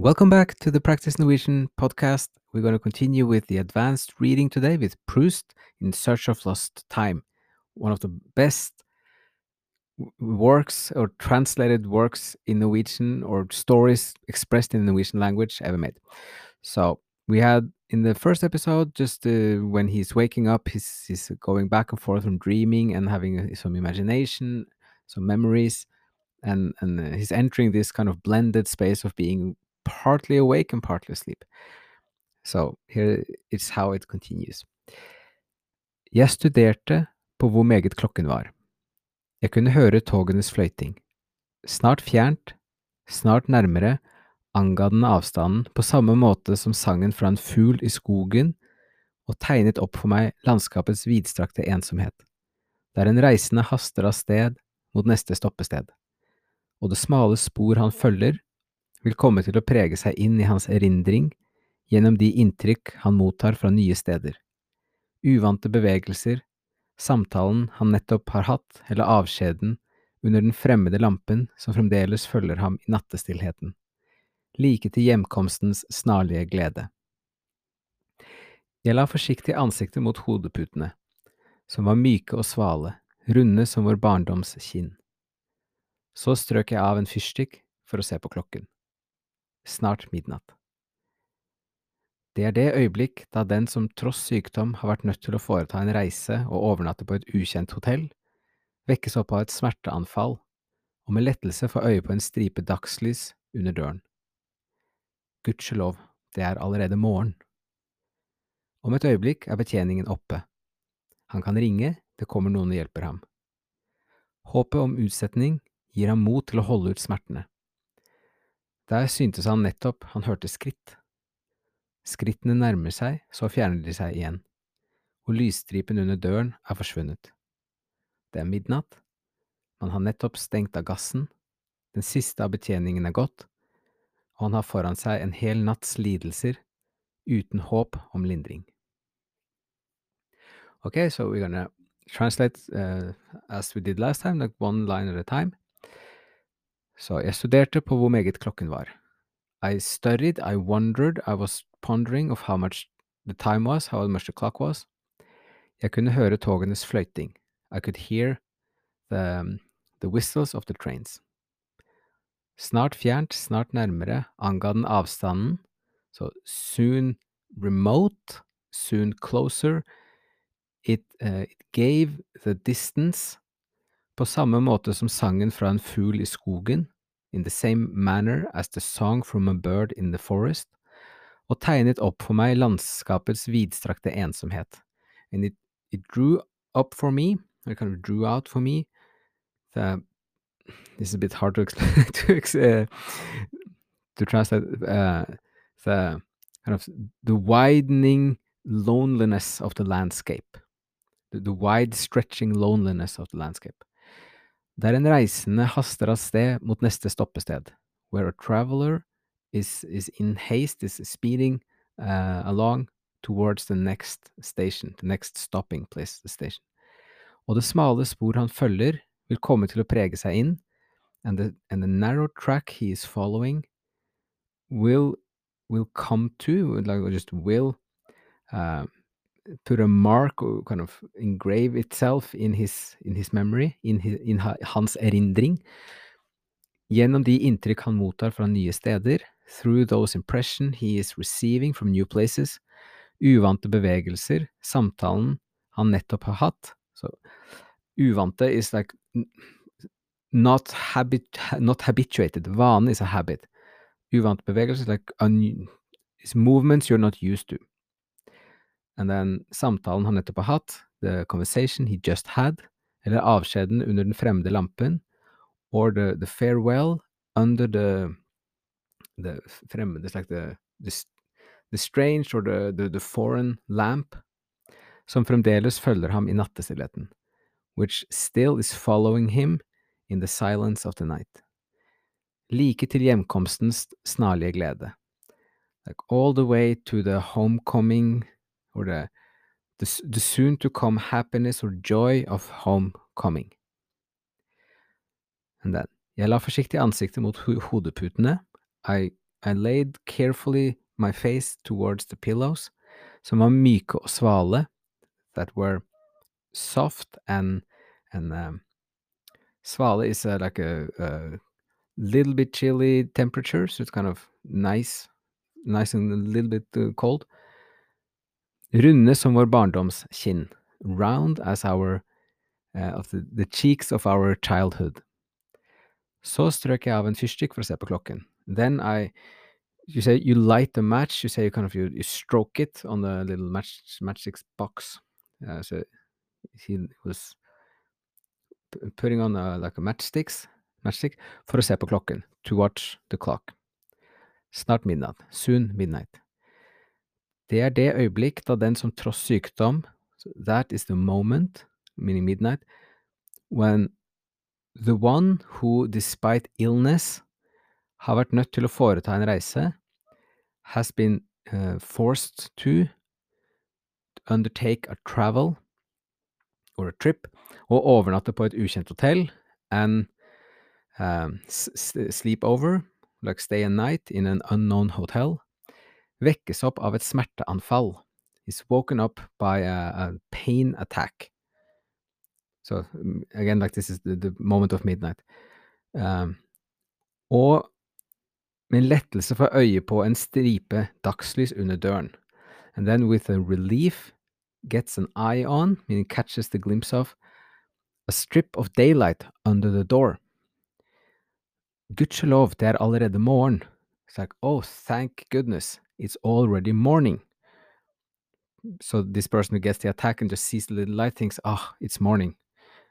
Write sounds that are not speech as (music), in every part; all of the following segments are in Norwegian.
Welcome back to the Practice Norwegian podcast. We're going to continue with the advanced reading today with Proust in Search of Lost Time, one of the best works or translated works in Norwegian or stories expressed in the Norwegian language ever made. So we had in the first episode just uh, when he's waking up, he's, he's going back and forth from dreaming and having uh, some imagination, some memories, and and uh, he's entering this kind of blended space of being partly awake and partly asleep. So here is how it continues. Jeg studerte på hvor meget klokken var. Jeg kunne høre togenes fløyting. Snart fjernt, snart nærmere, anga den avstanden på samme måte som sangen fra en fugl i skogen og tegnet opp for meg landskapets vidstrakte ensomhet, der en reisende haster av sted mot neste stoppested, og det smale spor han følger, vil komme til å prege seg inn i hans erindring gjennom de inntrykk han mottar fra nye steder. Uvante bevegelser, samtalen han nettopp har hatt, eller avskjeden under den fremmede lampen som fremdeles følger ham i nattestillheten, like til hjemkomstens snarlige glede. Jeg la forsiktig ansiktet mot hodeputene, som var myke og svale, runde som vår barndoms kinn. Så strøk jeg av en fyrstikk for å se på klokken snart midnatt. Det er det øyeblikk da den som tross sykdom har vært nødt til å foreta en reise og overnatte på et ukjent hotell, vekkes opp av et smerteanfall og med lettelse får øye på en stripe dagslys under døren. Gudskjelov, det er allerede morgen. Om et øyeblikk er betjeningen oppe. Han kan ringe, det kommer noen og hjelper ham. Håpet om utsetning gir ham mot til å holde ut smertene. Der syntes han nettopp han hørte skritt. Skrittene nærmer seg, så fjerner de seg igjen, og lysstripen under døren er forsvunnet. Det er midnatt, man har nettopp stengt av gassen, den siste av betjeningen er gått, og han har foran seg en hel natts lidelser uten håp om lindring. Okay, so we're gonna translate uh, as we did last time, like one line at a time. Så jeg studerte på hvor meget klokken var. I studied, I wondered, I was pondering of how much the time was, how much the clock was. Jeg kunne høre togenes fløyting. I could hear the, um, the whistles of the trains. Snart fjernt, snart nærmere, anga den avstanden, så soon remote, soon closer. It, uh, it gave the distance på samme måte som sangen fra en fugl i skogen, in the same manner as the song from a bird in the forest, og tegnet opp for meg landskapets vidstrakte ensomhet. And it, it drew up for me, or kind of drew out for me, the, this is a bit hard to, explain, (laughs) to, uh, to translate, uh, the kind of the widening loneliness of the landscape, the, the wide stretching loneliness of the landscape. Der en reisende haster av sted mot neste stoppested, where a traveler is, is in haste, is speeding uh, along towards the next station, the next stopping place, the station. Og det smale spor han følger, vil komme til å prege seg inn, and the, and the narrow track he is following will, will come to, like just will, uh, put a mark or kind of engrave itself in his, in his memory, in, his, in hans erindring, gjennom de inntrykk han mottar fra nye steder, through those impressions he is receiving from new places, uvante bevegelser, samtalen han nettopp har hatt. So, uvante is like not habit, not habituated. Vane is a habit. Uvante bevegelser is like un, is movements you're not used to. And then samtalen han nettopp har hatt, the conversation he just had, eller avskjeden under den fremmede lampen, or the, the farewell under the the fremmede, like the, the, the strange or the, the, the foreign lamp, som fremdeles følger ham i nattestillheten, which still is following him in the silence of the night. Like til hjemkomstens snarlige glede. Like all the way to the homecoming or the, the, the soon to come happiness or joy of homecoming. And then, jeg la forsiktig ansiktet mot hodeputene. I I laid carefully my face towards the pillows, som var myke og svale, that were soft and and um, Svale is uh, like a, a little bit chilly temperature, so it's kind of nice, nice and a little bit uh, cold. Runde som vår barndoms kinn, round as our uh, of the, the cheeks of our childhood. Så strøk jeg av en fyrstikk for å se på klokken. Then I you say you light the match. You say you kind of you, you stroke it on the little match matchstick box. Uh, so he was putting on a, like a matchsticks matchstick for å se på klokken. To watch the clock. Snart midnatt. Soon midnight. Det er det øyeblikk da den som tross sykdom That is the moment, meaning midnight, when the one who despite illness har vært nødt til å foreta en reise, has been uh, forced to undertake a travel or a trip, og overnatte på et ukjent hotell, and um, sleep over, like stay a night in an unknown hotel, vekkes opp av et smerteanfall. He's woken up by a, a pain attack. So again, like this is the, the moment of midnight. Um, og med lettelse får øye på en stripe dagslys under døren. And then with a relief gets an eye on, meaning catches the glimpse of, a strip of daylight under the door. Gudskjelov, det er allerede morgen. It's like, oh, thank goodness, it's already morning. So this person who gets the attack and just sees the little light thinks, oh, it's morning.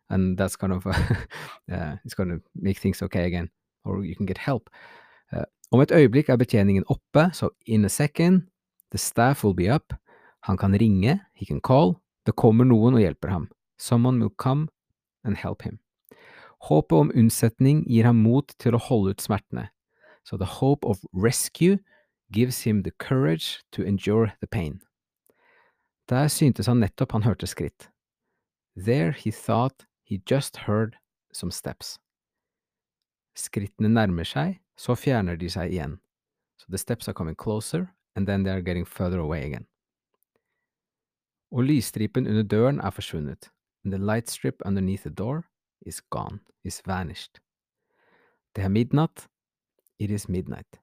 And that's kind of, (laughs) uh, it's going to make things okay again, or you can get help. Uh, om et øyeblikk er betjeningen oppe, so in a second, the staff will be up. Han kan ringe, he can call. Det kommer noen og hjelper ham. Someone will come and help him. Håpet om unnsetning gir ham mot til å holde ut smertene. So the hope of rescue gives him the courage to endure the pain. Der syntes han nettopp han hørte skritt. There he thought he just heard some steps. Skrittene nærmer seg, så fjerner de seg igjen. So the steps are coming closer, and then they are getting further away again. Og lysstripen under døren er forsvunnet, and the light strip underneath the door is gone, is vanished. Det er midnatt, it is midnight.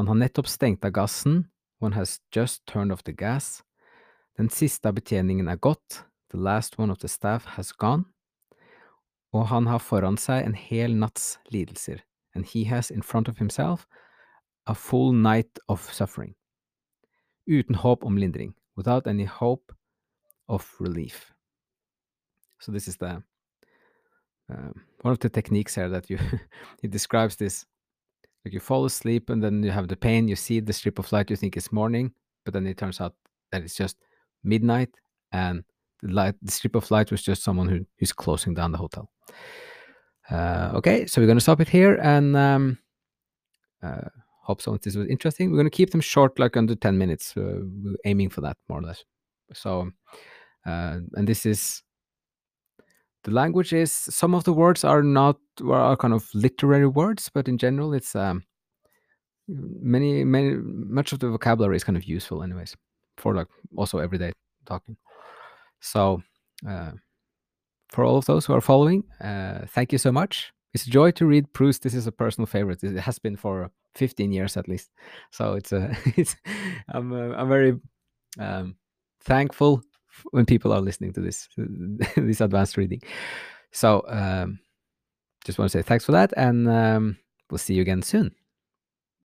Man har nettopp stengt av gassen, one has just turned off the gas. Den siste av betjeningen er gått, the last one of the staff has gone. Og han har foran seg en hel natts lidelser, and he has in front of himself a full night of suffering. Uten håp om lindring, without any hope of relief. So this is the uh, one of the techniques here that you (laughs) he describes this like you fall asleep and then you have the pain you see the strip of light you think it's morning but then it turns out that it's just midnight and the light the strip of light was just someone who who's closing down the hotel. Uh, okay so we're going to stop it here and um, uh, hope so this was interesting. We're going to keep them short like under 10 minutes. Uh, we're aiming for that more or less. So uh, and this is the language is some of the words are not are kind of literary words, but in general, it's um, many many much of the vocabulary is kind of useful, anyways, for like also everyday talking. So, uh, for all of those who are following, uh, thank you so much. It's a joy to read Proust. This is a personal favorite. It has been for 15 years at least. So it's a (laughs) it's I'm uh, I'm very um, thankful when people are listening to this (laughs) this advanced reading. So um, just want to say thanks for that, and um, we'll see you again soon.